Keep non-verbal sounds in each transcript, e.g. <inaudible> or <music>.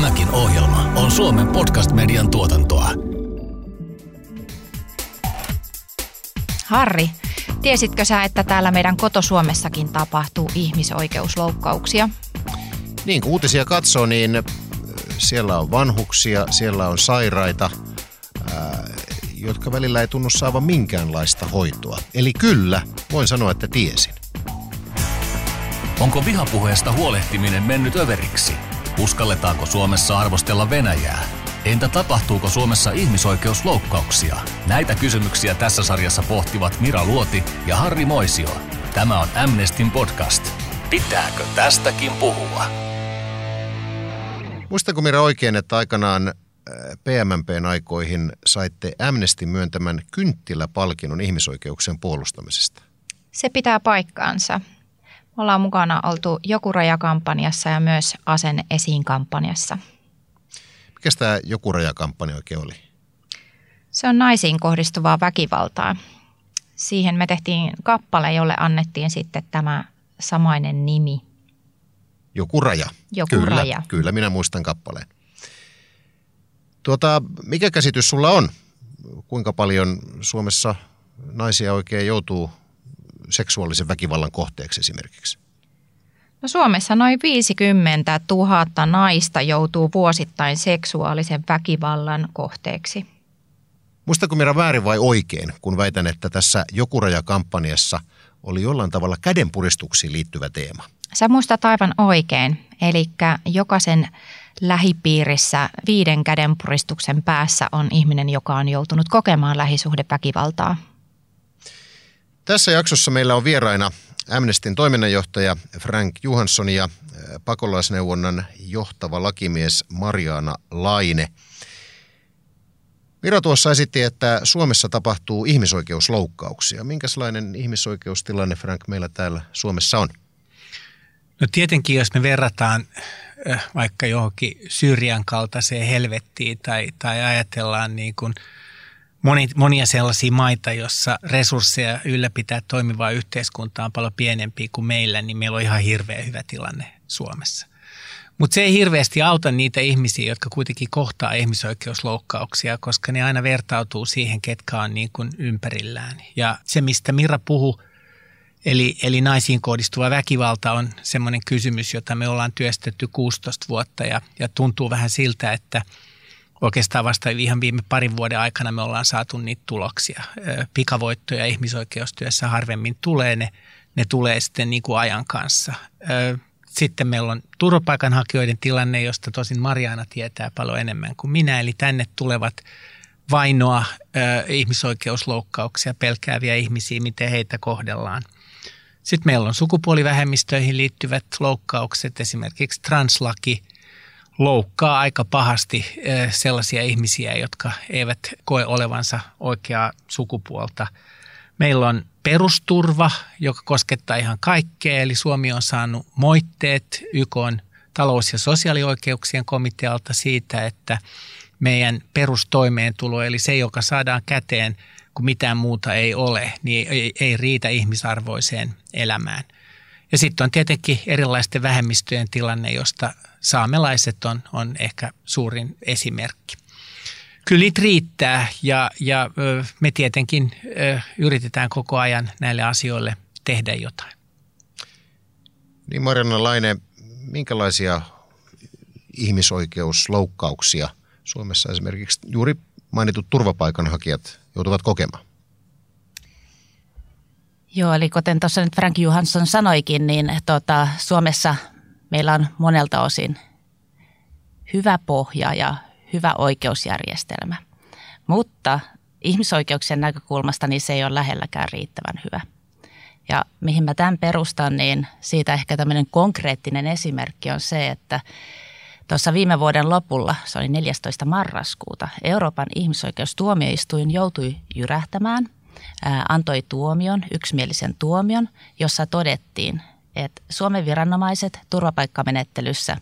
Tämäkin ohjelma on Suomen podcast-median tuotantoa. Harri, tiesitkö sä, että täällä meidän kotosuomessakin tapahtuu ihmisoikeusloukkauksia? Niin kuin uutisia katsoo, niin äh, siellä on vanhuksia, siellä on sairaita, ää, jotka välillä ei tunnu saavan minkäänlaista hoitoa. Eli kyllä, voin sanoa, että tiesin. Onko vihapuheesta huolehtiminen mennyt överiksi? Uskalletaanko Suomessa arvostella Venäjää? Entä tapahtuuko Suomessa ihmisoikeusloukkauksia? Näitä kysymyksiä tässä sarjassa pohtivat Mira Luoti ja Harri Moisio. Tämä on Amnestin podcast. Pitääkö tästäkin puhua? Muistanko Mira oikein, että aikanaan äh, PMMPn aikoihin saitte Amnestin myöntämän kynttiläpalkinnon ihmisoikeuksien puolustamisesta? Se pitää paikkaansa. Ollaan mukana oltu Joku rajakampanjassa ja myös Asen esiin kampanjassa. Mikä tämä joku rajakampanja oikein oli? Se on naisiin kohdistuvaa väkivaltaa. Siihen me tehtiin kappale, jolle annettiin sitten tämä samainen nimi. Joku raja. Joku kyllä, raja. Kyllä, minä muistan kappaleen. Tuota, mikä käsitys sulla on? Kuinka paljon Suomessa naisia oikein joutuu seksuaalisen väkivallan kohteeksi esimerkiksi? No Suomessa noin 50 000 naista joutuu vuosittain seksuaalisen väkivallan kohteeksi. Muistako Mira väärin vai oikein, kun väitän, että tässä joku raja-kampanjassa oli jollain tavalla kädenpuristuksiin liittyvä teema? Sä muistat aivan oikein, eli jokaisen lähipiirissä viiden kädenpuristuksen päässä on ihminen, joka on joutunut kokemaan lähisuhdeväkivaltaa. Tässä jaksossa meillä on vieraina Amnestin toiminnanjohtaja Frank Johansson ja eh, pakolaisneuvonnan johtava lakimies Mariana Laine. Mira tuossa esitti, että Suomessa tapahtuu ihmisoikeusloukkauksia. Minkälainen ihmisoikeustilanne, Frank, meillä täällä Suomessa on? No tietenkin, jos me verrataan äh, vaikka johonkin Syyrian kaltaiseen helvettiin tai, tai ajatellaan niin kuin moni, monia sellaisia maita, jossa resursseja ylläpitää toimivaa yhteiskuntaa on paljon pienempiä kuin meillä, niin meillä on ihan hirveän hyvä tilanne Suomessa. Mutta se ei hirveästi auta niitä ihmisiä, jotka kuitenkin kohtaa ihmisoikeusloukkauksia, koska ne aina vertautuu siihen, ketkä on niin kuin ympärillään. Ja se, mistä Mira puhuu, eli, eli naisiin kohdistuva väkivalta on semmoinen kysymys, jota me ollaan työstetty 16 vuotta ja, ja tuntuu vähän siltä, että oikeastaan vasta ihan viime parin vuoden aikana me ollaan saatu niitä tuloksia. Pikavoittoja ihmisoikeustyössä harvemmin tulee, ne, ne tulee sitten niin kuin ajan kanssa. Sitten meillä on turvapaikanhakijoiden tilanne, josta tosin Mariana tietää paljon enemmän kuin minä. Eli tänne tulevat vainoa, ihmisoikeusloukkauksia, pelkääviä ihmisiä, miten heitä kohdellaan. Sitten meillä on sukupuolivähemmistöihin liittyvät loukkaukset, esimerkiksi translaki loukkaa aika pahasti sellaisia ihmisiä, jotka eivät koe olevansa oikeaa sukupuolta. Meillä on perusturva, joka koskettaa ihan kaikkea, eli Suomi on saanut moitteet YK talous- ja sosiaalioikeuksien komitealta siitä, että meidän perustoimeentulo, eli se, joka saadaan käteen, kun mitään muuta ei ole, niin ei, ei riitä ihmisarvoiseen elämään. Ja sitten on tietenkin erilaisten vähemmistöjen tilanne, josta saamelaiset on, on ehkä suurin esimerkki. Kyllä niitä riittää ja, ja me tietenkin yritetään koko ajan näille asioille tehdä jotain. Niin Marianna Laine, minkälaisia ihmisoikeusloukkauksia Suomessa esimerkiksi juuri mainitut turvapaikanhakijat joutuvat kokemaan? Joo, eli kuten tuossa nyt Frank Johansson sanoikin, niin tuota, Suomessa meillä on monelta osin hyvä pohja ja hyvä oikeusjärjestelmä. Mutta ihmisoikeuksien näkökulmasta niin se ei ole lähelläkään riittävän hyvä. Ja mihin mä tämän perustan, niin siitä ehkä tämmöinen konkreettinen esimerkki on se, että tuossa viime vuoden lopulla, se oli 14. marraskuuta, Euroopan ihmisoikeustuomioistuin joutui jyrähtämään, ää, antoi tuomion, yksimielisen tuomion, jossa todettiin, että Suomen viranomaiset turvapaikkamenettelyssä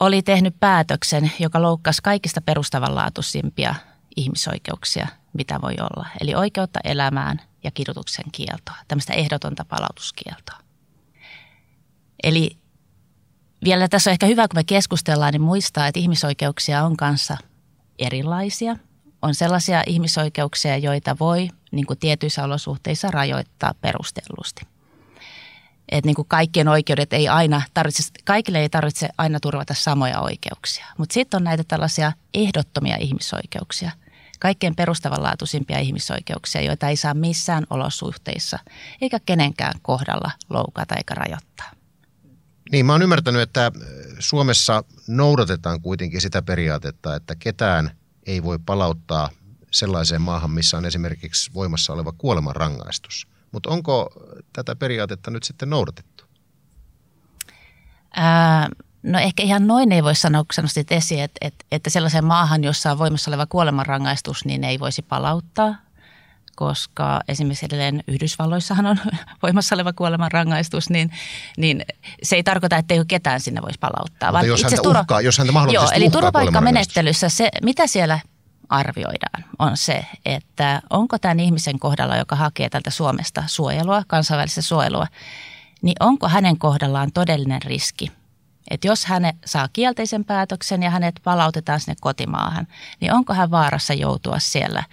oli tehnyt päätöksen, joka loukkasi kaikista perustavanlaatuisimpia ihmisoikeuksia, mitä voi olla. Eli oikeutta elämään ja kidutuksen kieltoa, tämmöistä ehdotonta palautuskieltoa. Eli Vielä tässä on ehkä hyvä, kun me keskustellaan, niin muistaa, että ihmisoikeuksia on kanssa erilaisia. On sellaisia ihmisoikeuksia, joita voi niin kuin tietyissä olosuhteissa rajoittaa perustellusti. Että niin kuin kaikkien oikeudet ei aina tarvitse, kaikille ei tarvitse aina turvata samoja oikeuksia. Mutta sitten on näitä tällaisia ehdottomia ihmisoikeuksia, kaikkein perustavanlaatuisimpia ihmisoikeuksia, joita ei saa missään olosuhteissa eikä kenenkään kohdalla loukata eikä rajoittaa. Niin, mä oon ymmärtänyt, että Suomessa noudatetaan kuitenkin sitä periaatetta, että ketään ei voi palauttaa sellaiseen maahan, missä on esimerkiksi voimassa oleva kuolemanrangaistus. Mutta onko tätä periaatetta nyt sitten noudatettu? Ää, no ehkä ihan noin ei voi sanoa, kun sanoisit esiin, että, että, että sellaiseen maahan, jossa on voimassa oleva kuolemanrangaistus, niin ei voisi palauttaa koska esimerkiksi edelleen Yhdysvalloissahan on <laughs> voimassa oleva kuolemanrangaistus, niin, niin se ei tarkoita, että ei ketään sinne voisi palauttaa. Mutta jos, häntä turva... uhkaa, jos häntä mahdollisesti Joo, eli turvapaikkamenettelyssä se, mitä siellä arvioidaan, on se, että onko tämän ihmisen kohdalla, joka hakee tältä Suomesta suojelua, kansainvälistä suojelua, niin onko hänen kohdallaan todellinen riski – että jos hän saa kielteisen päätöksen ja hänet palautetaan sinne kotimaahan, niin onko hän vaarassa joutua siellä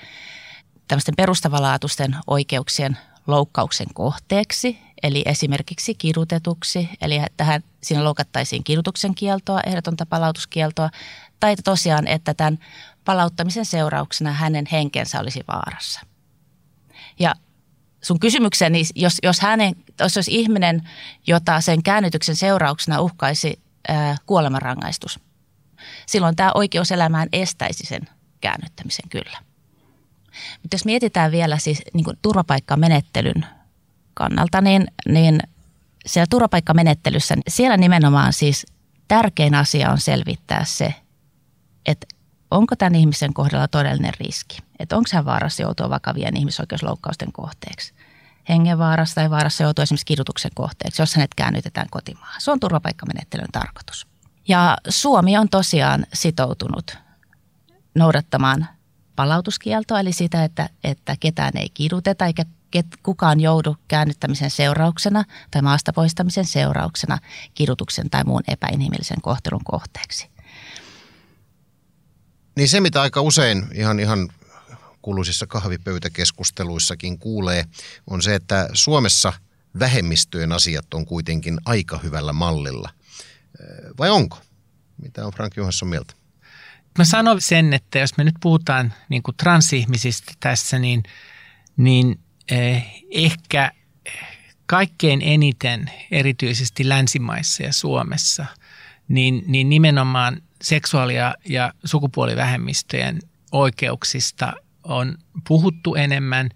tämmöisten perustavanlaatuisten oikeuksien loukkauksen kohteeksi, eli esimerkiksi kidutetuksi, eli että hän, siinä loukattaisiin kidutuksen kieltoa, ehdotonta palautuskieltoa, tai tosiaan, että tämän palauttamisen seurauksena hänen henkensä olisi vaarassa. Ja sun kysymykseni, jos, jos, hänen, jos olisi ihminen, jota sen käännytyksen seurauksena uhkaisi ää, kuolemanrangaistus, silloin tämä oikeus elämään estäisi sen käännyttämisen kyllä. Mutta jos mietitään vielä siis niin kuin turvapaikkamenettelyn kannalta, niin, niin siellä turvapaikkamenettelyssä, siellä nimenomaan siis tärkein asia on selvittää se, että onko tämän ihmisen kohdalla todellinen riski. Että onko hän vaarassa joutua vakavien ihmisoikeusloukkausten kohteeksi. Hengenvaarassa tai vaarassa joutua esimerkiksi kidutuksen kohteeksi, jos hänet käännytetään kotimaahan. Se on turvapaikkamenettelyn tarkoitus. Ja Suomi on tosiaan sitoutunut noudattamaan palautuskieltoa, eli sitä, että, että ketään ei kiduteta eikä ket, kukaan joudu käännyttämisen seurauksena tai maasta poistamisen seurauksena kidutuksen tai muun epäinhimillisen kohtelun kohteeksi. Niin se, mitä aika usein ihan, ihan kuuluisissa kahvipöytäkeskusteluissakin kuulee, on se, että Suomessa vähemmistöjen asiat on kuitenkin aika hyvällä mallilla. Vai onko? Mitä on Frank Johansson mieltä? Mä sanon sen, että jos me nyt puhutaan niin kuin transihmisistä tässä, niin, niin eh, ehkä kaikkein eniten, erityisesti länsimaissa ja Suomessa, niin, niin nimenomaan seksuaali- ja, sukupuolivähemmistöjen oikeuksista on puhuttu enemmän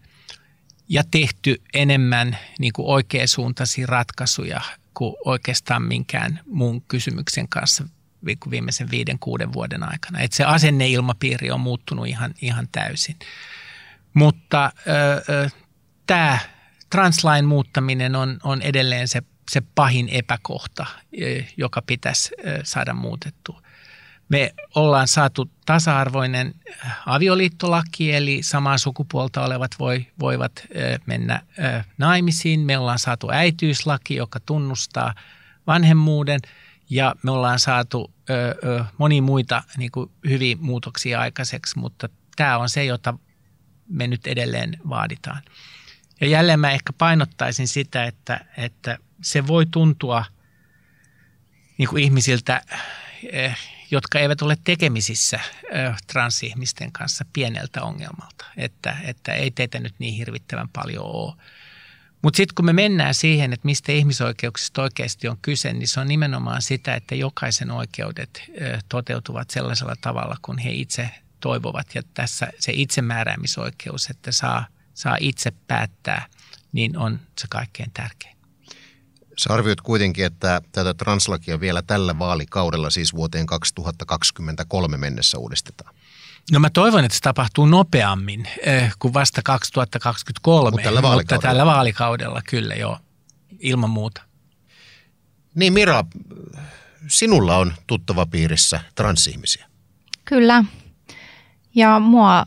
ja tehty enemmän niin kuin oikeasuuntaisia ratkaisuja kuin oikeastaan minkään muun kysymyksen kanssa viimeisen viiden, kuuden vuoden aikana. Että se asenneilmapiiri on muuttunut ihan, ihan täysin. Mutta tämä translain muuttaminen on, on edelleen se, se pahin epäkohta, joka pitäisi saada muutettua. Me ollaan saatu tasa-arvoinen avioliittolaki, eli samaa sukupuolta olevat voi, voivat mennä naimisiin. Me ollaan saatu äityyslaki, joka tunnustaa vanhemmuuden – ja me ollaan saatu ö, ö, moni muita niin kuin hyviä muutoksia aikaiseksi, mutta tämä on se, jota me nyt edelleen vaaditaan. Ja jälleen mä ehkä painottaisin sitä, että, että se voi tuntua niin kuin ihmisiltä, jotka eivät ole tekemisissä transihmisten kanssa pieneltä ongelmalta, että, että ei teitä nyt niin hirvittävän paljon ole. Mutta sitten kun me mennään siihen, että mistä ihmisoikeuksista oikeasti on kyse, niin se on nimenomaan sitä, että jokaisen oikeudet toteutuvat sellaisella tavalla, kun he itse toivovat. Ja tässä se itsemääräämisoikeus, että saa, saa itse päättää, niin on se kaikkein tärkein. Sä arvioit kuitenkin, että tätä translakia vielä tällä vaalikaudella, siis vuoteen 2023 mennessä uudistetaan. No mä toivon, että se tapahtuu nopeammin eh, kuin vasta 2023. Mutta tällä vaalikaudella. Mutta tällä vaalikaudella kyllä joo, ilman muuta. Niin Mira, sinulla on tuttava piirissä transihmisiä. Kyllä. Ja mua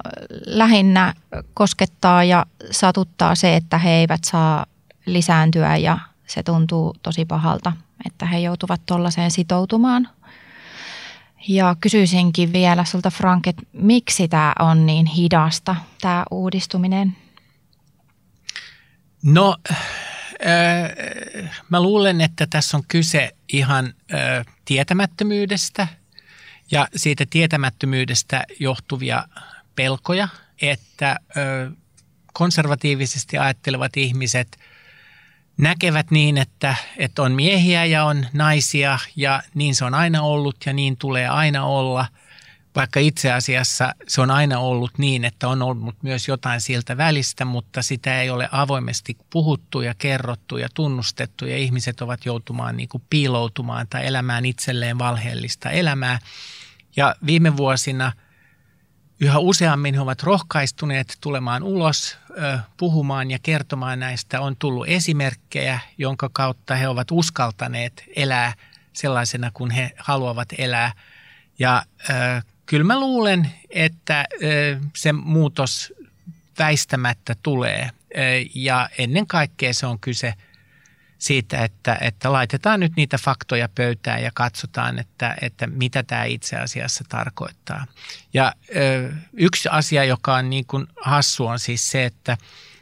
lähinnä koskettaa ja satuttaa se, että he eivät saa lisääntyä ja se tuntuu tosi pahalta. että he joutuvat tuollaiseen sitoutumaan. Ja kysyisinkin vielä sulta Frank, että miksi tämä on niin hidasta, tämä uudistuminen? No, äh, mä luulen, että tässä on kyse ihan äh, tietämättömyydestä ja siitä tietämättömyydestä johtuvia pelkoja, että äh, konservatiivisesti ajattelevat ihmiset näkevät niin, että, että on miehiä ja on naisia ja niin se on aina ollut ja niin tulee aina olla – vaikka itse asiassa se on aina ollut niin, että on ollut myös jotain sieltä välistä, mutta sitä ei ole avoimesti puhuttu ja kerrottu ja tunnustettu ja ihmiset ovat joutumaan niin kuin piiloutumaan tai elämään itselleen valheellista elämää. Ja viime vuosina yhä useammin he ovat rohkaistuneet tulemaan ulos, puhumaan ja kertomaan näistä. On tullut esimerkkejä, jonka kautta he ovat uskaltaneet elää sellaisena kuin he haluavat elää. Ja kyllä mä luulen, että se muutos väistämättä tulee. Ja ennen kaikkea se on kyse siitä, että, että laitetaan nyt niitä faktoja pöytään ja katsotaan, että, että mitä tämä itse asiassa tarkoittaa. Ja yksi asia, joka on niin kuin hassu, on siis se, että,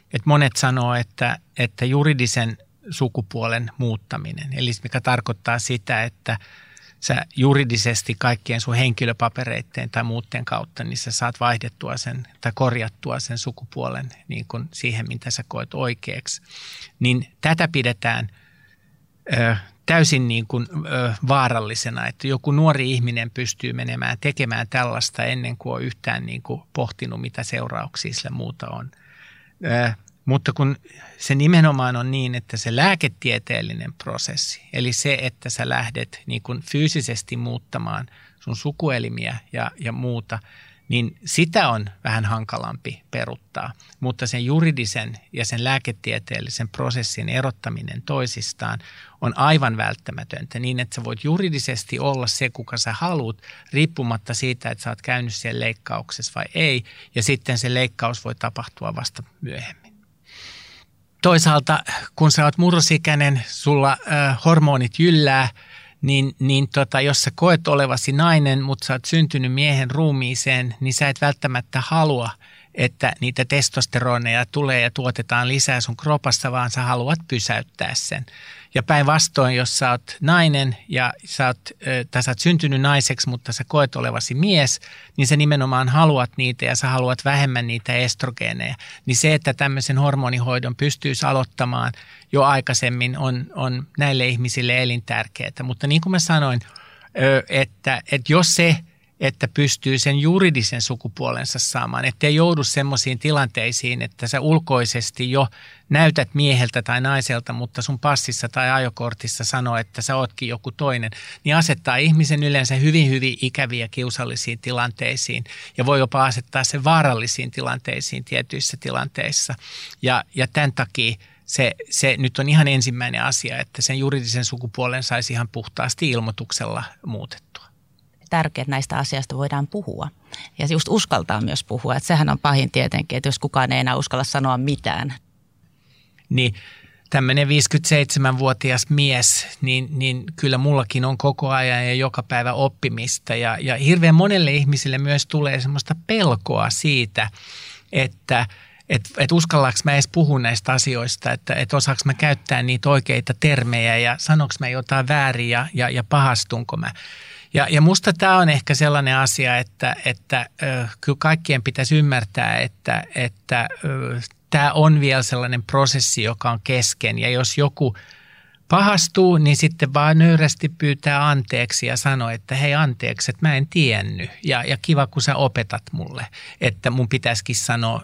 että monet sanoo, että, että juridisen sukupuolen muuttaminen, eli mikä tarkoittaa sitä, että – sä juridisesti kaikkien sun henkilöpapereitteen tai muuten kautta, niin sä saat vaihdettua sen tai korjattua sen sukupuolen niin kuin siihen, mitä sä koet oikeaksi. Niin tätä pidetään ö, täysin niin kuin, ö, vaarallisena, että joku nuori ihminen pystyy menemään tekemään tällaista ennen kuin on yhtään niin kuin pohtinut, mitä seurauksia sillä muuta on. Ö, mutta kun se nimenomaan on niin, että se lääketieteellinen prosessi, eli se, että sä lähdet niin kuin fyysisesti muuttamaan sun sukuelimiä ja, ja muuta, niin sitä on vähän hankalampi peruttaa. Mutta sen juridisen ja sen lääketieteellisen prosessin erottaminen toisistaan on aivan välttämätöntä niin, että sä voit juridisesti olla se, kuka sä haluat, riippumatta siitä, että sä oot käynyt siellä leikkauksessa vai ei. Ja sitten se leikkaus voi tapahtua vasta myöhemmin toisaalta kun sä oot murrosikäinen, sulla äh, hormonit jyllää, niin, niin tota, jos sä koet olevasi nainen, mutta sä oot syntynyt miehen ruumiiseen, niin sä et välttämättä halua, että niitä testosteroneja tulee ja tuotetaan lisää sun kropassa, vaan sä haluat pysäyttää sen. Ja päinvastoin, jos sä oot nainen ja sä oot, tai sä oot syntynyt naiseksi, mutta sä koet olevasi mies, niin sä nimenomaan haluat niitä ja sä haluat vähemmän niitä estrogeeneja. Niin se, että tämmöisen hormonihoidon pystyisi aloittamaan jo aikaisemmin, on, on näille ihmisille elintärkeää. Mutta niin kuin mä sanoin, että, että jos se – että pystyy sen juridisen sukupuolensa saamaan, ettei joudu semmoisiin tilanteisiin, että sä ulkoisesti jo näytät mieheltä tai naiselta, mutta sun passissa tai ajokortissa sanoo, että sä ootkin joku toinen, niin asettaa ihmisen yleensä hyvin, hyvin ikäviä kiusallisiin tilanteisiin ja voi jopa asettaa sen vaarallisiin tilanteisiin tietyissä tilanteissa. Ja, ja tämän takia se, se nyt on ihan ensimmäinen asia, että sen juridisen sukupuolen saisi ihan puhtaasti ilmoituksella muutettua tärkeää, että näistä asioista voidaan puhua. Ja just uskaltaa myös puhua. Että sehän on pahin tietenkin, että jos kukaan ei enää uskalla sanoa mitään. Niin tämmöinen 57-vuotias mies, niin, niin kyllä mullakin on koko ajan ja joka päivä oppimista. Ja, ja hirveän monelle ihmisille myös tulee semmoista pelkoa siitä, että että et uskallaanko mä edes puhua näistä asioista, että et osaanko mä käyttää niitä oikeita termejä ja sanoinko mä jotain väärin ja, ja, ja pahastunko mä. Ja, ja musta tämä on ehkä sellainen asia, että, että äh, kyllä kaikkien pitäisi ymmärtää, että, että tämä on vielä sellainen prosessi, joka on kesken. Ja jos joku pahastuu, niin sitten vaan nöyrästi pyytää anteeksi ja sanoo, että hei anteeksi, että mä en tiennyt. Ja, ja kiva, kun sä opetat mulle, että mun pitäisikin sanoa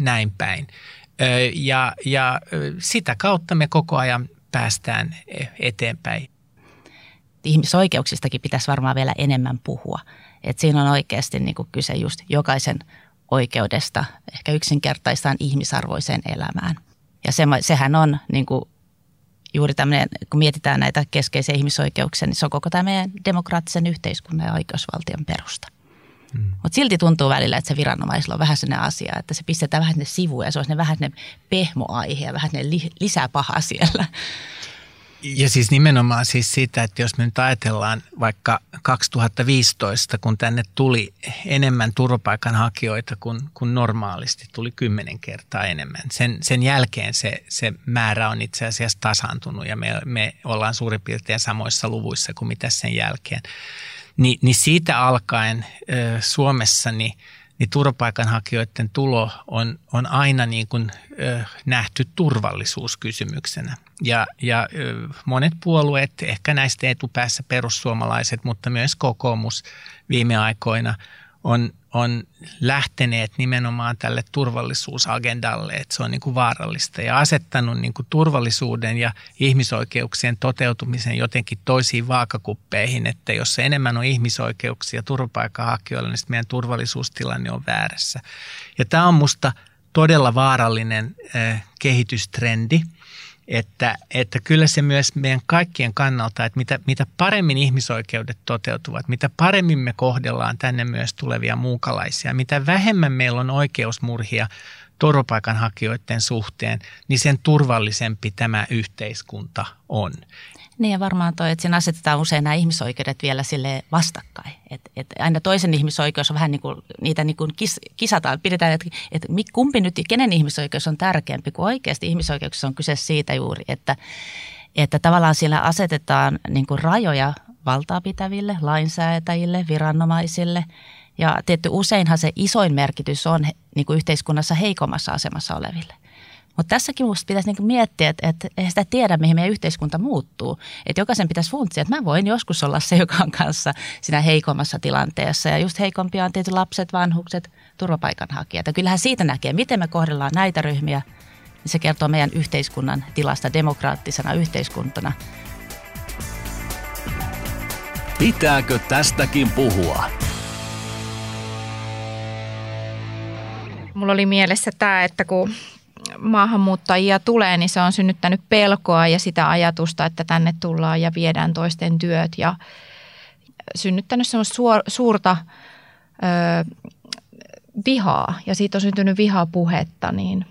näin päin. Ja, ja sitä kautta me koko ajan päästään e, eteenpäin ihmisoikeuksistakin pitäisi varmaan vielä enemmän puhua. Et siinä on oikeasti niin kuin kyse just jokaisen oikeudesta ehkä yksinkertaistaan ihmisarvoiseen elämään. Ja se, sehän on niin kuin juuri tämmöinen, kun mietitään näitä keskeisiä ihmisoikeuksia, niin se on koko tämä meidän demokraattisen yhteiskunnan ja oikeusvaltion perusta. Hmm. Mutta silti tuntuu välillä, että se viranomaisilla on vähän sellainen asia, että se pistetään vähän sinne sivuun ja se on vähän ne pehmoaihe ja vähän ne li, lisää pahaa siellä. Ja siis nimenomaan siis siitä, että jos me nyt ajatellaan vaikka 2015, kun tänne tuli enemmän turvapaikanhakijoita kuin, kuin normaalisti, tuli kymmenen kertaa enemmän. Sen, sen jälkeen se, se määrä on itse asiassa tasaantunut ja me, me ollaan suurin piirtein samoissa luvuissa kuin mitä sen jälkeen. Ni, niin siitä alkaen Suomessa niin – niin turvapaikanhakijoiden tulo on, on aina niin kuin, ö, nähty turvallisuuskysymyksenä. Ja, ja monet puolueet, ehkä näistä etupäässä perussuomalaiset, mutta myös kokoomus viime aikoina on, on lähteneet nimenomaan tälle turvallisuusagendalle, että se on niin kuin vaarallista ja asettanut niin kuin turvallisuuden ja ihmisoikeuksien toteutumisen jotenkin toisiin vaakakuppeihin, että jos enemmän on ihmisoikeuksia turvapaikanhakijoilla, niin meidän turvallisuustilanne on väärässä. Ja tämä on musta todella vaarallinen eh, kehitystrendi – että, että kyllä se myös meidän kaikkien kannalta, että mitä, mitä paremmin ihmisoikeudet toteutuvat, mitä paremmin me kohdellaan tänne myös tulevia muukalaisia, mitä vähemmän meillä on oikeusmurhia turvapaikanhakijoiden suhteen, niin sen turvallisempi tämä yhteiskunta on. Niin ja varmaan toi, että siinä asetetaan usein nämä ihmisoikeudet vielä sille vastakkain. Että et aina toisen ihmisoikeus on vähän niin kuin, niitä niin kuin kis, kisataan, pidetään, että et kumpi nyt, kenen ihmisoikeus on tärkeämpi, kuin oikeasti ihmisoikeuksissa on kyse siitä juuri, että, että tavallaan siellä asetetaan niin kuin rajoja valtaa pitäville, lainsäätäjille, viranomaisille. Ja tietty useinhan se isoin merkitys on niin kuin yhteiskunnassa heikommassa asemassa oleville. Mutta tässäkin minusta pitäisi niinku miettiä, että, että eihän sitä tiedä, mihin meidän yhteiskunta muuttuu. Että jokaisen pitäisi funtsia, että mä voin joskus olla se, joka on kanssa siinä heikommassa tilanteessa. Ja just heikompia on tietysti lapset, vanhukset, turvapaikanhakijat. Ja kyllähän siitä näkee, miten me kohdellaan näitä ryhmiä. Niin se kertoo meidän yhteiskunnan tilasta demokraattisena yhteiskuntana. Pitääkö tästäkin puhua? Mulla oli mielessä tämä, että kun maahanmuuttajia tulee, niin se on synnyttänyt pelkoa ja sitä ajatusta, että tänne tullaan ja viedään toisten työt ja synnyttänyt semmoista suurta ö, vihaa ja siitä on syntynyt vihapuhetta, niin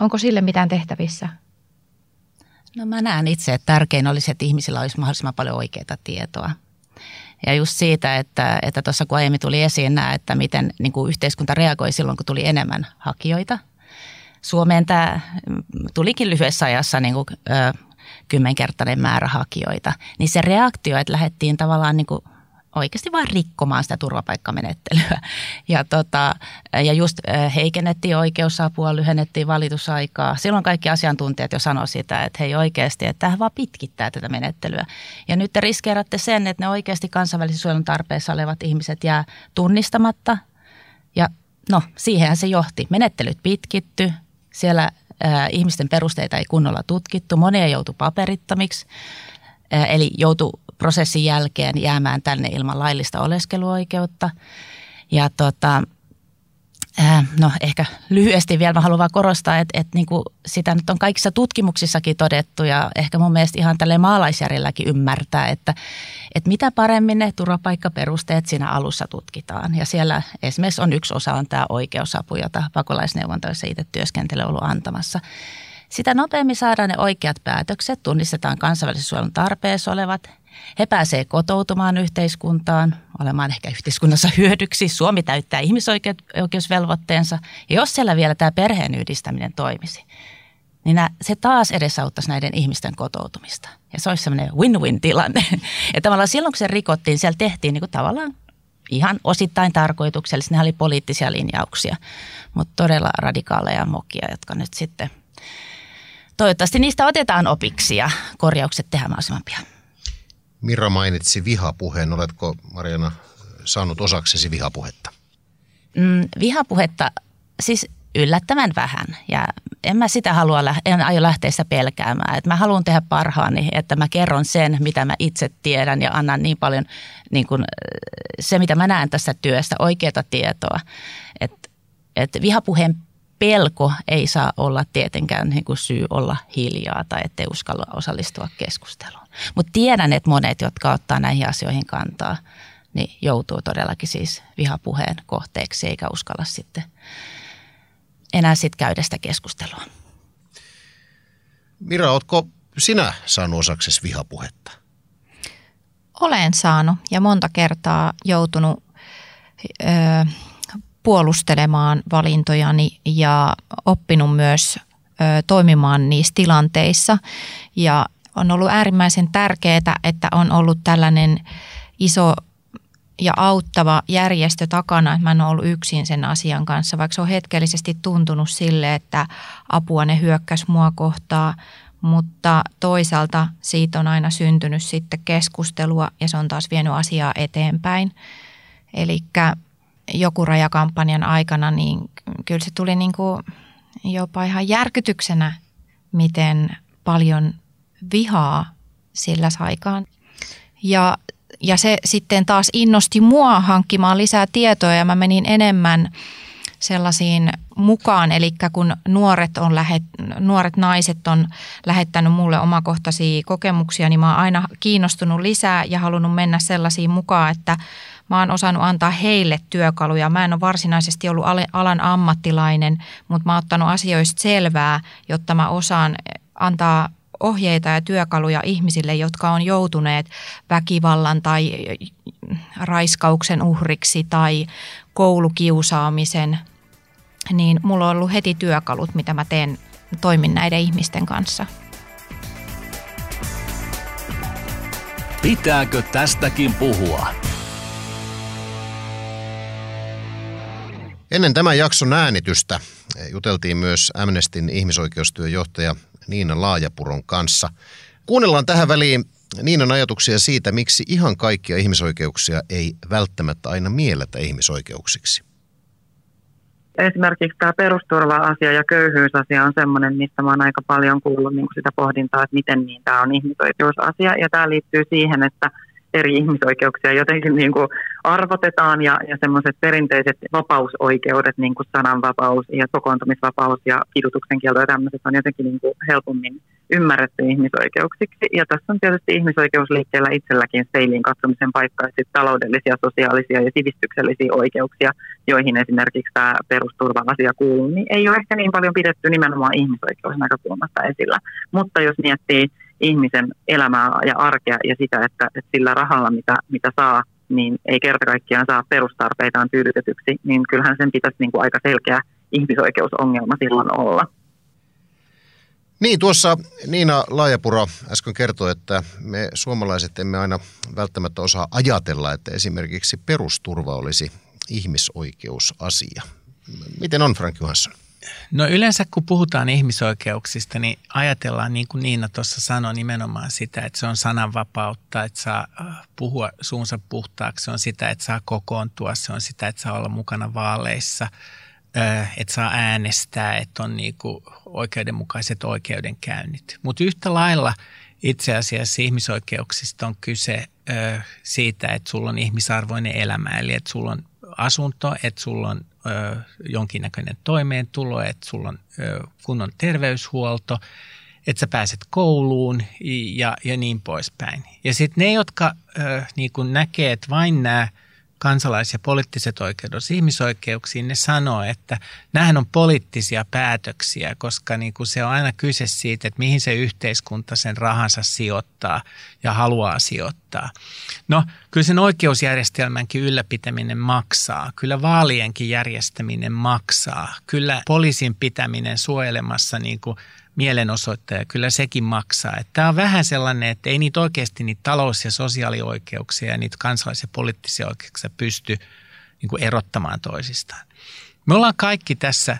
onko sille mitään tehtävissä? No mä näen itse, että tärkein olisi, että ihmisillä olisi mahdollisimman paljon oikeaa tietoa. Ja just siitä, että, että kun aiemmin tuli esiin nämä, että miten niin kuin yhteiskunta reagoi silloin, kun tuli enemmän hakijoita – Suomeen tämä tulikin lyhyessä ajassa niin kuin, ö, kymmenkertainen määrä hakijoita, niin se reaktio, että lähdettiin tavallaan niin kuin oikeasti vain rikkomaan sitä turvapaikkamenettelyä. Ja, tota, ja just heikennettiin oikeusapua, lyhennettiin valitusaikaa. Silloin kaikki asiantuntijat jo sanoivat sitä, että hei oikeasti, että tämä vaan pitkittää tätä menettelyä. Ja nyt te riskeeratte sen, että ne oikeasti kansainvälisen suojelun tarpeessa olevat ihmiset jää tunnistamatta. Ja no, siihen se johti. Menettelyt pitkitty, siellä äh, ihmisten perusteita ei kunnolla tutkittu. Monia joutui paperittomiksi, äh, eli joutui prosessin jälkeen jäämään tänne ilman laillista oleskeluoikeutta. Ja tota, no ehkä lyhyesti vielä mä haluan vaan korostaa, että, että niin kuin sitä nyt on kaikissa tutkimuksissakin todettu ja ehkä mun mielestä ihan tälle maalaisjärjelläkin ymmärtää, että, että mitä paremmin ne turvapaikkaperusteet siinä alussa tutkitaan. Ja siellä esimerkiksi on yksi osa on tämä oikeusapu, jota pakolaisneuvontoissa itse työskentely ollut antamassa. Sitä nopeammin saadaan ne oikeat päätökset, tunnistetaan kansainvälisen suojelun tarpeessa olevat he pääsevät kotoutumaan yhteiskuntaan, olemaan ehkä yhteiskunnassa hyödyksi. Suomi täyttää ihmisoikeusvelvoitteensa. Ja jos siellä vielä tämä perheen yhdistäminen toimisi, niin se taas edesauttaisi näiden ihmisten kotoutumista. Ja se olisi semmoinen win-win tilanne. <laughs> Ja tavallaan silloin, kun se rikottiin, siellä tehtiin niin kuin tavallaan ihan osittain tarkoituksellisesti. Ne oli poliittisia linjauksia, mutta todella radikaaleja mokia, jotka nyt sitten toivottavasti niistä otetaan opiksi ja korjaukset tehdään mahdollisimman pian. Mira mainitsi vihapuheen. Oletko Mariana saanut osaksesi vihapuhetta? Mm, vihapuhetta siis yllättävän vähän ja en mä sitä halua, en aio lähteä sitä pelkäämään. Et mä haluan tehdä parhaani, että mä kerron sen, mitä mä itse tiedän ja annan niin paljon niin kun, se, mitä mä näen tässä työstä, oikeaa tietoa. Että et vihapuheen pelko ei saa olla tietenkään niin kuin syy olla hiljaa tai ettei uskalla osallistua keskusteluun. Mutta tiedän, että monet, jotka ottaa näihin asioihin kantaa, niin joutuu todellakin siis vihapuheen kohteeksi eikä uskalla sitten enää sitten käydä sitä keskustelua. Mira, oletko sinä saanut osaksesi vihapuhetta? Olen saanut ja monta kertaa joutunut ö, puolustelemaan valintojani ja oppinut myös toimimaan niissä tilanteissa. Ja on ollut äärimmäisen tärkeää, että on ollut tällainen iso ja auttava järjestö takana, että mä en ole ollut yksin sen asian kanssa, vaikka se on hetkellisesti tuntunut sille, että apua ne hyökkäs mua kohtaa, mutta toisaalta siitä on aina syntynyt sitten keskustelua ja se on taas vienyt asiaa eteenpäin. Eli joku rajakampanjan aikana, niin kyllä se tuli niin kuin jopa ihan järkytyksenä, miten paljon vihaa sillä saikaan. Ja ja se sitten taas innosti mua hankkimaan lisää tietoa ja mä menin enemmän sellaisiin mukaan, eli kun nuoret, on lähet, nuoret naiset on lähettänyt mulle omakohtaisia kokemuksia, niin mä oon aina kiinnostunut lisää ja halunnut mennä sellaisiin mukaan, että mä oon osannut antaa heille työkaluja. Mä en ole varsinaisesti ollut alan ammattilainen, mutta mä oon ottanut asioista selvää, jotta mä osaan antaa ohjeita ja työkaluja ihmisille, jotka on joutuneet väkivallan tai raiskauksen uhriksi tai koulukiusaamisen, niin mulla on ollut heti työkalut, mitä mä teen, toimin näiden ihmisten kanssa. Pitääkö tästäkin puhua? Ennen tämän jakson äänitystä juteltiin myös Amnestin ihmisoikeustyöjohtaja Niina Laajapuron kanssa. Kuunnellaan tähän väliin Niinan ajatuksia siitä, miksi ihan kaikkia ihmisoikeuksia ei välttämättä aina mielletä ihmisoikeuksiksi. Esimerkiksi tämä perusturva-asia ja köyhyysasia on sellainen, mistä mä aika paljon kuullut niin sitä pohdintaa, että miten niin tämä on ihmisoikeusasia. Ja tämä liittyy siihen, että eri ihmisoikeuksia jotenkin niin kuin arvotetaan ja, ja semmoiset perinteiset vapausoikeudet, niin kuin sananvapaus ja kokoontumisvapaus ja kidutuksen kielto ja tämmöiset on jotenkin niin kuin helpommin ymmärretty ihmisoikeuksiksi. Ja tässä on tietysti ihmisoikeusliikkeellä itselläkin seiliin katsomisen paikka, että taloudellisia, sosiaalisia ja sivistyksellisiä oikeuksia, joihin esimerkiksi tämä perusturva-asia kuuluu, niin ei ole ehkä niin paljon pidetty nimenomaan ihmisoikeusnäkökulmasta esillä. Mutta jos miettii ihmisen elämää ja arkea ja sitä, että, että sillä rahalla, mitä, mitä saa, niin ei kerta kaikkiaan saa perustarpeitaan tyydytetyksi, niin kyllähän sen pitäisi niin kuin aika selkeä ihmisoikeusongelma silloin olla. Niin, tuossa Niina Laajapuro äsken kertoi, että me suomalaiset emme aina välttämättä osaa ajatella, että esimerkiksi perusturva olisi ihmisoikeusasia. Miten on, Frank Johansson? No yleensä kun puhutaan ihmisoikeuksista, niin ajatellaan niin kuin Niina tuossa sanoi nimenomaan sitä, että se on sananvapautta, että saa äh, puhua suunsa puhtaaksi, se on sitä, että saa kokoontua, se on sitä, että saa olla mukana vaaleissa, äh, että saa äänestää, että on niin kuin oikeudenmukaiset oikeudenkäynnit. Mutta yhtä lailla itse asiassa ihmisoikeuksista on kyse äh, siitä, että sulla on ihmisarvoinen elämä, eli että sulla on asunto, että sulla on jonkinnäköinen toimeentulo, että sulla on kunnon terveyshuolto, että sä pääset kouluun ja, ja niin poispäin. Ja sitten ne, jotka ö, niin kun näkee, että vain nämä – kansalais- ja poliittiset oikeudet ihmisoikeuksiin, ne sanoo, että nämähän on poliittisia päätöksiä, koska niin kuin se on aina kyse siitä, että mihin se yhteiskunta sen rahansa sijoittaa ja haluaa sijoittaa. No, kyllä sen oikeusjärjestelmänkin ylläpitäminen maksaa. Kyllä vaalienkin järjestäminen maksaa. Kyllä poliisin pitäminen suojelemassa niin kuin mielenosoittaja, kyllä sekin maksaa. Tämä on vähän sellainen, että ei niitä oikeasti niitä talous- ja sosiaalioikeuksia ja niitä kansalais- ja poliittisia oikeuksia pysty niin kuin erottamaan toisistaan. Me ollaan kaikki tässä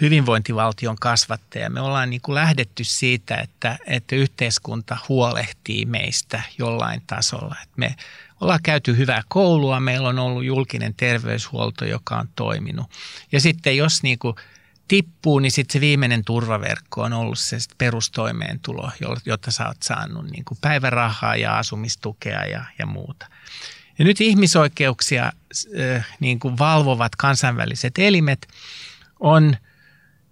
hyvinvointivaltion kasvattaja. Me ollaan niin kuin lähdetty siitä, että, että yhteiskunta huolehtii meistä jollain tasolla. Että me ollaan käyty hyvää koulua, meillä on ollut julkinen terveyshuolto, joka on toiminut. Ja sitten jos niin kuin – tippuu, niin sitten se viimeinen turvaverkko on ollut se perustoimeentulo, jotta sä oot saanut niin kuin päivärahaa ja asumistukea ja, ja muuta. Ja nyt ihmisoikeuksia niin kuin valvovat kansainväliset elimet on –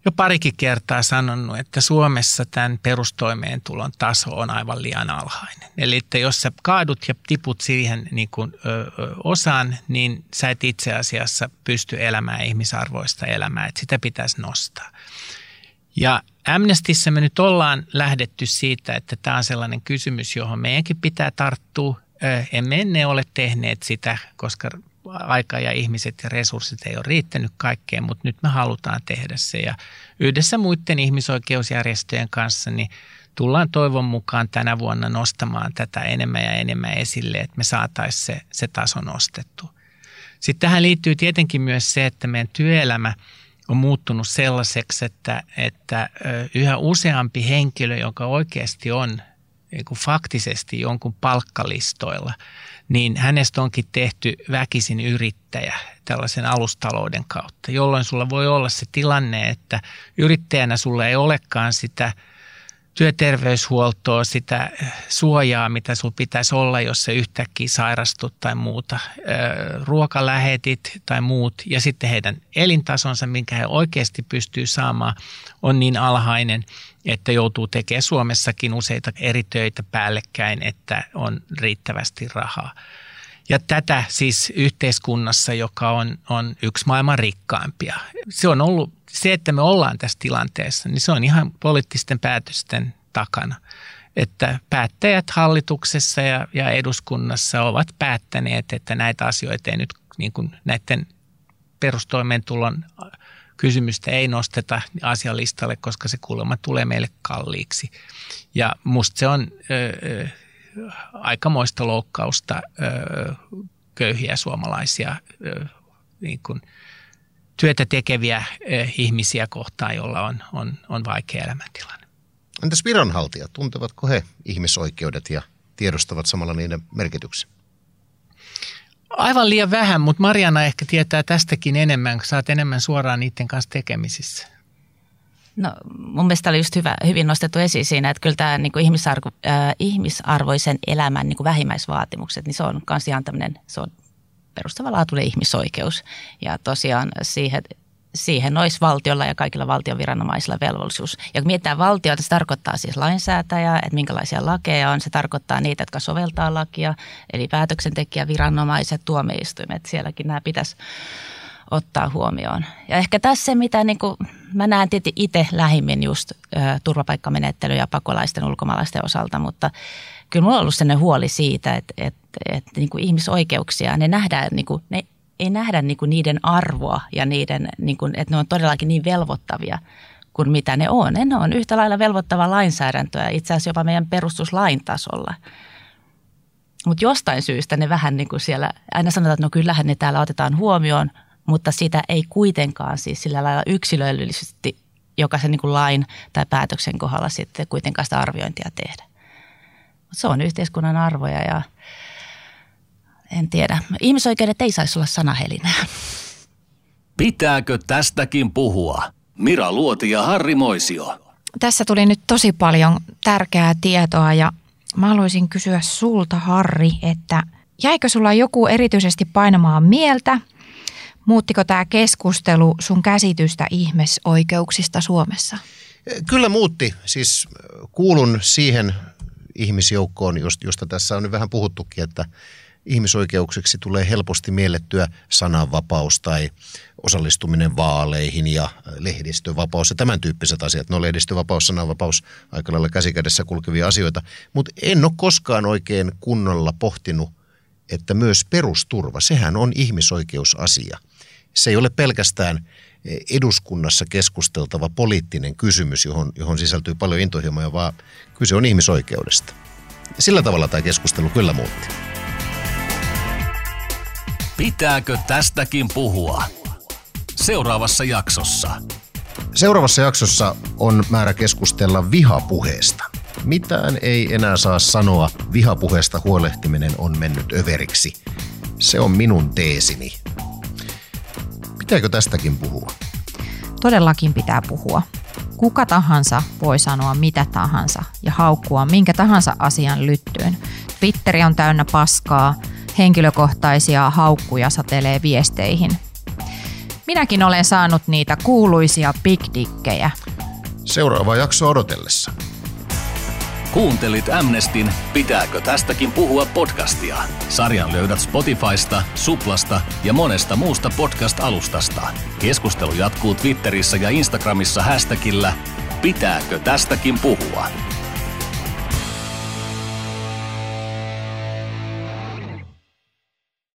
jo parikin kertaa sanonut, että Suomessa tämän perustoimeentulon taso on aivan liian alhainen. Eli että jos sä kaadut ja tiput siihen niin kuin, ö, osaan, niin sä et itse asiassa pysty elämään ihmisarvoista elämää, että sitä pitäisi nostaa. Ja Amnestissa me nyt ollaan lähdetty siitä, että tämä on sellainen kysymys, johon meidänkin pitää tarttua. Emme ennen ole tehneet sitä, koska aika ja ihmiset ja resurssit ei ole riittänyt kaikkeen, mutta nyt me halutaan tehdä se. Ja yhdessä muiden ihmisoikeusjärjestöjen kanssa niin tullaan toivon mukaan tänä vuonna nostamaan tätä enemmän ja enemmän esille, että me saataisiin se, se taso nostettu. Sitten tähän liittyy tietenkin myös se, että meidän työelämä on muuttunut sellaiseksi, että, että yhä useampi henkilö, joka oikeasti on niin kuin faktisesti jonkun palkkalistoilla, niin hänestä onkin tehty väkisin yrittäjä tällaisen alustalouden kautta, jolloin sulla voi olla se tilanne, että yrittäjänä sulla ei olekaan sitä – työterveyshuoltoa, sitä suojaa, mitä sinulla pitäisi olla, jos se yhtäkkiä sairastut tai muuta, ruokalähetit tai muut, ja sitten heidän elintasonsa, minkä he oikeasti pystyy saamaan, on niin alhainen, että joutuu tekemään Suomessakin useita eri töitä päällekkäin, että on riittävästi rahaa. Ja tätä siis yhteiskunnassa, joka on, on yksi maailman rikkaimpia. Se on ollut se, että me ollaan tässä tilanteessa, niin se on ihan poliittisten päätösten takana. Että päättäjät hallituksessa ja, ja eduskunnassa ovat päättäneet, että näitä asioita ei nyt niin kuin näiden perustoimeentulon kysymystä ei nosteta asialistalle, koska se kuulemma tulee meille kalliiksi. Ja musta se on ö, aikamoista loukkausta ö, köyhiä suomalaisia ö, niin kuin – työtä tekeviä eh, ihmisiä kohtaan, joilla on, on, on vaikea elämäntilanne. Entäs viranhaltijat, tuntevatko he ihmisoikeudet ja tiedostavat samalla niiden merkityksen? Aivan liian vähän, mutta Mariana ehkä tietää tästäkin enemmän, kun saat enemmän suoraan niiden kanssa tekemisissä. No mun mielestä oli just hyvä, hyvin nostettu esiin siinä, että kyllä tämä niin kuin ihmisarvo, äh, ihmisarvoisen elämän niin kuin vähimmäisvaatimukset, niin se on myös ihan tämmöinen, se on perustavanlaatuinen ihmisoikeus. Ja tosiaan siihen, siihen olisi valtiolla ja kaikilla valtion viranomaisilla velvollisuus. Ja kun mietitään valtiota, se tarkoittaa siis lainsäätäjää, että minkälaisia lakeja on. Se tarkoittaa niitä, jotka soveltaa lakia, eli päätöksentekijä, viranomaiset, tuomioistuimet. Sielläkin nämä pitäisi ottaa huomioon. Ja ehkä tässä se, mitä niin kuin, mä näen tietysti itse lähimmin just ö, turvapaikkamenettely ja pakolaisten ulkomaalaisten osalta, mutta kyllä mulla on ollut sellainen huoli siitä, että, että, että niin kuin ihmisoikeuksia, ne nähdään, niin kuin, ne ei nähdä niin kuin niiden arvoa ja niiden, niin kuin, että ne on todellakin niin velvoittavia kuin mitä ne on. Ne on yhtä lailla velvoittava lainsäädäntöä, itse asiassa jopa meidän perustuslain tasolla. Mutta jostain syystä ne vähän niin kuin siellä, aina sanotaan, että no kyllähän ne täällä otetaan huomioon, mutta sitä ei kuitenkaan siis sillä lailla yksilöllisesti jokaisen niin kuin lain tai päätöksen kohdalla sitten kuitenkaan sitä arviointia tehdä se on yhteiskunnan arvoja ja en tiedä. Ihmisoikeudet ei saisi olla sanahelinää. Pitääkö tästäkin puhua? Mira Luoti ja Harri Moisio. Tässä tuli nyt tosi paljon tärkeää tietoa ja mä haluaisin kysyä sulta Harri, että jäikö sulla joku erityisesti painamaan mieltä? Muuttiko tämä keskustelu sun käsitystä ihmisoikeuksista Suomessa? Kyllä muutti. Siis kuulun siihen ihmisjoukkoon, josta tässä on nyt vähän puhuttukin, että ihmisoikeuksiksi tulee helposti miellettyä sananvapaus tai osallistuminen vaaleihin ja lehdistövapaus ja tämän tyyppiset asiat. No lehdistövapaus, sananvapaus, aika lailla käsikädessä kulkevia asioita. Mutta en ole koskaan oikein kunnolla pohtinut, että myös perusturva, sehän on ihmisoikeusasia. Se ei ole pelkästään eduskunnassa keskusteltava poliittinen kysymys, johon, johon sisältyy paljon intohimoja, vaan kyse on ihmisoikeudesta. Sillä tavalla tämä keskustelu kyllä muutti. Pitääkö tästäkin puhua? Seuraavassa jaksossa. Seuraavassa jaksossa on määrä keskustella vihapuheesta. Mitään ei enää saa sanoa, vihapuheesta huolehtiminen on mennyt överiksi. Se on minun teesini. Pitääkö tästäkin puhua? Todellakin pitää puhua. Kuka tahansa voi sanoa mitä tahansa ja haukkua minkä tahansa asian lyttyyn. Twitteri on täynnä paskaa, henkilökohtaisia haukkuja satelee viesteihin. Minäkin olen saanut niitä kuuluisia big dikkejä. Seuraava jakso odotellessa. Kuuntelit Amnestin Pitääkö tästäkin puhua podcastia? Sarjan löydät Spotifysta, Suplasta ja monesta muusta podcast-alustasta. Keskustelu jatkuu Twitterissä ja Instagramissa hashtagillä pitääkö tästäkin puhua?